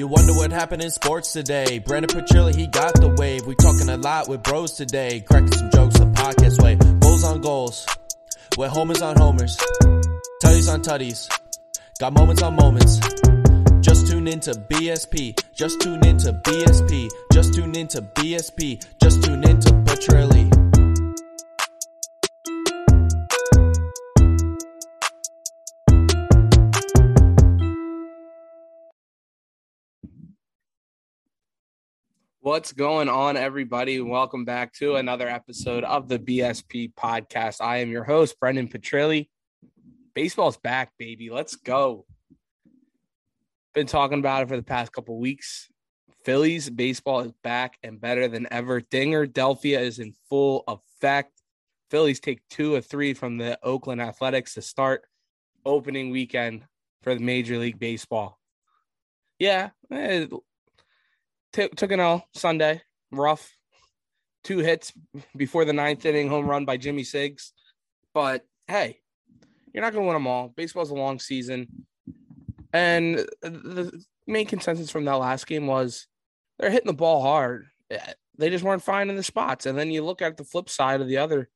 you wonder what happened in sports today, Brendan Petrilli, he got the wave. We talking a lot with bros today, cracking some jokes the podcast way. Goals on goals, with homers on homers, tutties on tutties, got moments on moments. Just tune into BSP, just tune into BSP, just tune into BSP, just tune into Petrilli. What's going on, everybody? Welcome back to another episode of the BSP podcast. I am your host, Brendan Petrilli. Baseball's back, baby. Let's go. Been talking about it for the past couple weeks. Phillies baseball is back and better than ever. Dinger Delphia is in full effect. Phillies take two or three from the Oakland Athletics to start opening weekend for the Major League Baseball. Yeah, eh, T- took an L Sunday, rough. Two hits before the ninth inning home run by Jimmy Siggs. But hey, you're not going to win them all. Baseball's a long season. And the main consensus from that last game was they're hitting the ball hard. They just weren't finding the spots. And then you look at the flip side of the other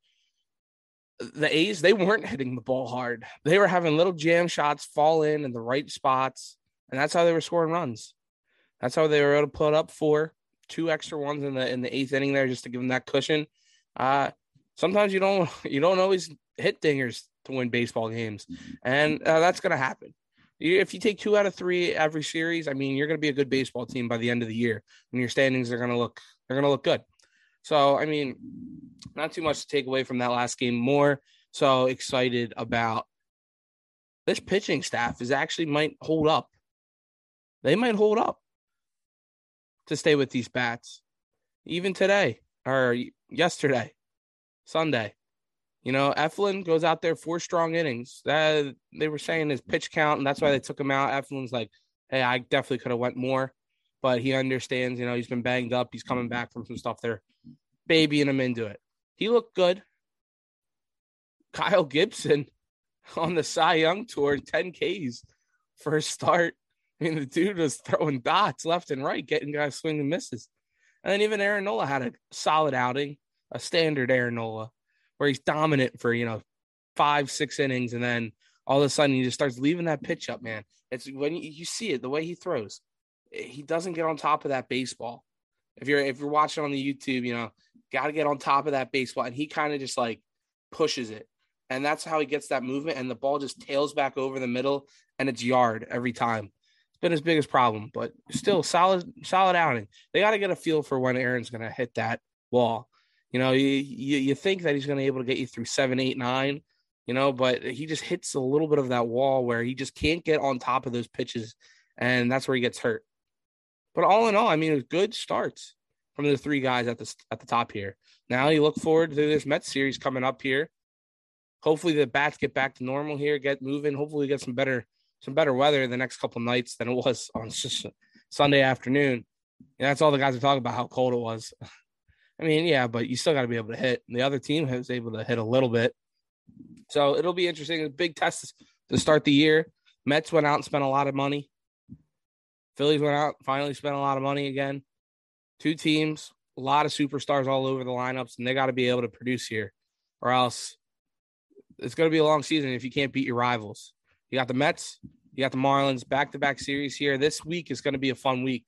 the A's, they weren't hitting the ball hard. They were having little jam shots fall in in the right spots. And that's how they were scoring runs. That's how they were able to put up four, two extra ones in the in the eighth inning there just to give them that cushion. Uh, sometimes you don't you don't always hit dingers to win baseball games, and uh, that's going to happen. If you take two out of three every series, I mean, you're going to be a good baseball team by the end of the year, and your standings are going to look they're going to look good. So, I mean, not too much to take away from that last game. More so excited about this pitching staff is actually might hold up. They might hold up to stay with these bats. Even today or yesterday, Sunday. You know, Eflin goes out there four strong innings. That they were saying his pitch count, and that's why they took him out. Eflin's like, hey, I definitely could have went more, but he understands. You know, he's been banged up. He's coming back from some stuff. They're babying him into it. He looked good. Kyle Gibson on the Cy Young tour, 10 Ks for a start. I mean, the dude was throwing dots left and right, getting guys swinging misses. And then even Aaron Nola had a solid outing, a standard Aaron Nola, where he's dominant for, you know, five, six innings. And then all of a sudden he just starts leaving that pitch up, man. It's when you, you see it, the way he throws, eh, he doesn't get on top of that baseball. If you're if you're watching on the YouTube, you know, got to get on top of that baseball. And he kind of just like pushes it. And that's how he gets that movement. And the ball just tails back over the middle and it's yard every time been his biggest problem, but still solid, solid outing. They got to get a feel for when Aaron's going to hit that wall. You know, you, you, you think that he's going to be able to get you through seven, eight, nine, you know, but he just hits a little bit of that wall where he just can't get on top of those pitches, and that's where he gets hurt. But all in all, I mean, it was good starts from the three guys at the at the top here. Now you look forward to this Mets series coming up here. Hopefully the bats get back to normal here, get moving. Hopefully we get some better some better weather the next couple nights than it was on Sunday afternoon. And that's all the guys are talking about how cold it was. I mean, yeah, but you still got to be able to hit. The other team was able to hit a little bit. So it'll be interesting. A big test to start the year. Mets went out and spent a lot of money. Phillies went out, finally spent a lot of money again. Two teams, a lot of superstars all over the lineups, and they got to be able to produce here, or else it's going to be a long season if you can't beat your rivals. You got the Mets, you got the Marlins back to back series here. This week is going to be a fun week.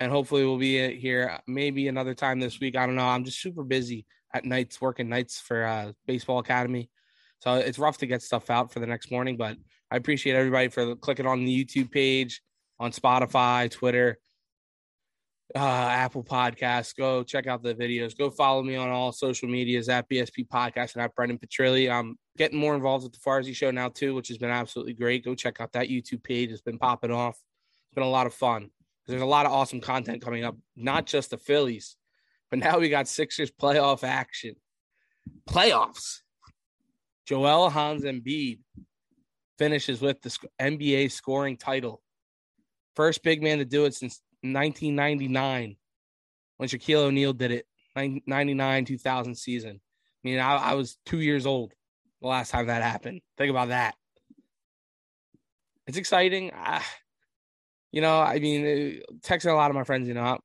And hopefully we'll be here maybe another time this week. I don't know. I'm just super busy at nights, working nights for uh, Baseball Academy. So it's rough to get stuff out for the next morning, but I appreciate everybody for clicking on the YouTube page, on Spotify, Twitter, uh, Apple Podcasts. Go check out the videos. Go follow me on all social medias at BSP Podcast and at Brendan Petrilli. I'm getting more involved with the Farzy Show now too, which has been absolutely great. Go check out that YouTube page. It's been popping off. It's been a lot of fun. There's a lot of awesome content coming up, not just the Phillies, but now we got Sixers playoff action. Playoffs. Joel Hans Embiid finishes with the NBA scoring title. First big man to do it since 1999 when Shaquille O'Neal did it, 99 2000 season. I mean, I, I was two years old the last time that happened. Think about that. It's exciting. I, you know, I mean, uh, texting a lot of my friends, you know,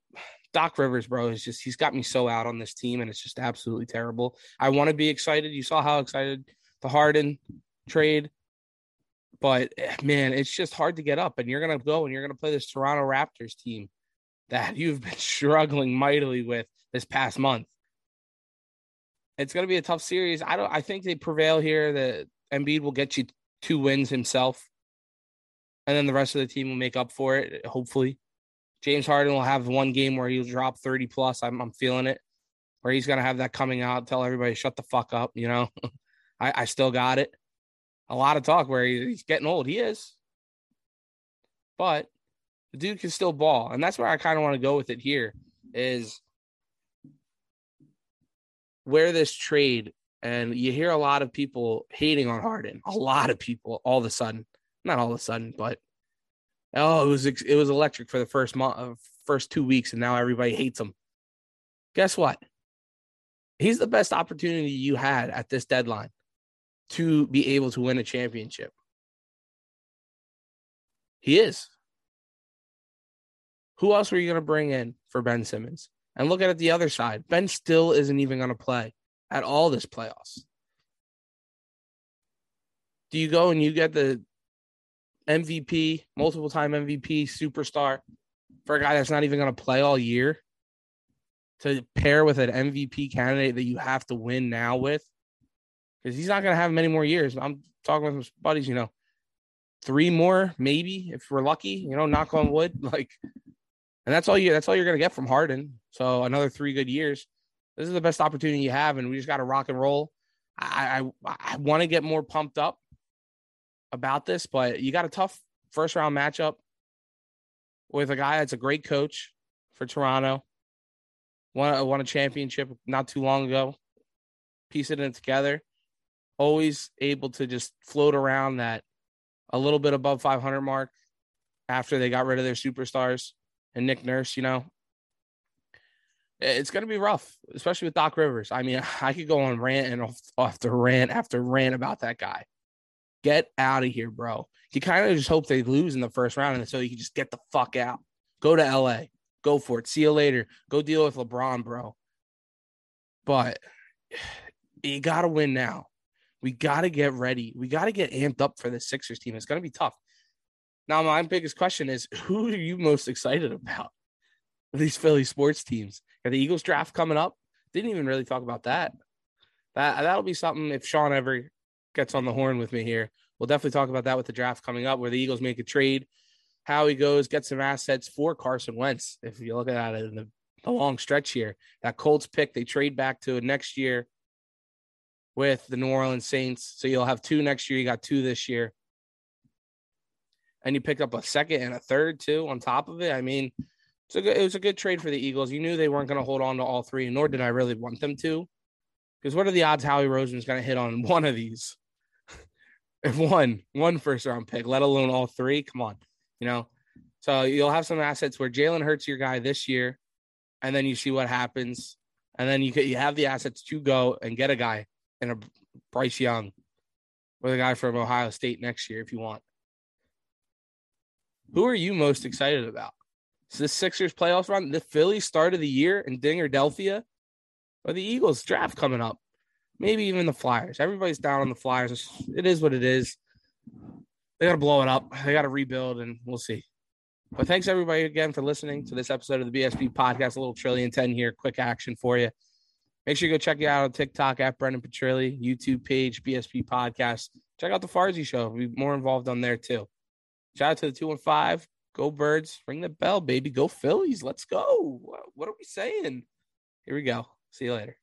Doc Rivers, bro, is just he's got me so out on this team, and it's just absolutely terrible. I want to be excited. You saw how excited the Harden trade, but eh, man, it's just hard to get up. And you're gonna go and you're gonna play this Toronto Raptors team that you've been struggling mightily with this past month. It's gonna be a tough series. I don't. I think they prevail here. The Embiid will get you two wins himself and then the rest of the team will make up for it. Hopefully, James Harden will have one game where he'll drop thirty plus. I'm, I'm feeling it, where he's gonna have that coming out, tell everybody shut the fuck up. You know, I, I still got it. A lot of talk where he's getting old. He is, but the dude can still ball, and that's where I kind of want to go with it. Here is where this trade, and you hear a lot of people hating on Harden. A lot of people all of a sudden not all of a sudden, but oh, it was it was electric for the first month, uh, first two weeks, and now everybody hates him. Guess what? He's the best opportunity you had at this deadline to be able to win a championship. He is. Who else were you going to bring in for Ben Simmons? And look at it the other side. Ben still isn't even going to play at all this playoffs. Do you go and you get the MVP, multiple time MVP, superstar for a guy that's not even going to play all year to pair with an MVP candidate that you have to win now with because he's not going to have many more years. I'm talking with my buddies, you know, three more, maybe if we're lucky, you know, knock on wood. Like, and that's all you, that's all you're going to get from Harden. So another three good years. This is the best opportunity you have, and we just got to rock and roll. I, I, I want to get more pumped up about this, but you got a tough first round matchup with a guy that's a great coach for Toronto. Won, won a championship not too long ago, piecing it in together. Always able to just float around that a little bit above 500 mark after they got rid of their superstars and Nick Nurse, you know. It's going to be rough, especially with Doc Rivers. I mean, I could go on rant and off, off the rant after rant about that guy. Get out of here, bro. You kind of just hope they lose in the first round, and so you can just get the fuck out. Go to LA. Go for it. See you later. Go deal with LeBron, bro. But you got to win now. We got to get ready. We got to get amped up for the Sixers team. It's going to be tough. Now, my biggest question is who are you most excited about? These Philly sports teams. Got the Eagles draft coming up. Didn't even really talk about that. That that'll be something if Sean ever gets on the horn with me here. We'll definitely talk about that with the draft coming up, where the Eagles make a trade, how he goes, get some assets for Carson Wentz. If you look at it in the, the long stretch here, that Colts pick, they trade back to next year with the New Orleans Saints. So you'll have two next year. You got two this year. And you picked up a second and a third too on top of it. I mean, it's a good, it was a good trade for the Eagles. You knew they weren't going to hold on to all three, nor did I really want them to. Because what are the odds Howie Roseman's going to hit on one of these? if one one first round pick, let alone all three. Come on, you know. So you'll have some assets where Jalen Hurts your guy this year, and then you see what happens, and then you get you have the assets to go and get a guy in a Bryce Young, or the guy from Ohio State next year if you want. Who are you most excited about? Is the Sixers playoff run, the Philly start of the year in Dinger Delphia, or the Eagles draft coming up? maybe even the Flyers. Everybody's down on the Flyers. It is what it is. They got to blow it up. They got to rebuild, and we'll see. But thanks everybody again for listening to this episode of the BSP podcast. A little trillion ten here, quick action for you. Make sure you go check it out on TikTok at Brendan Petrilli, YouTube page BSP podcast. Check out the Farzy show. We'll be more involved on there too. Shout out to the two and five. Go birds. Ring the bell, baby. Go Phillies. Let's go. What are we saying? Here we go. See you later.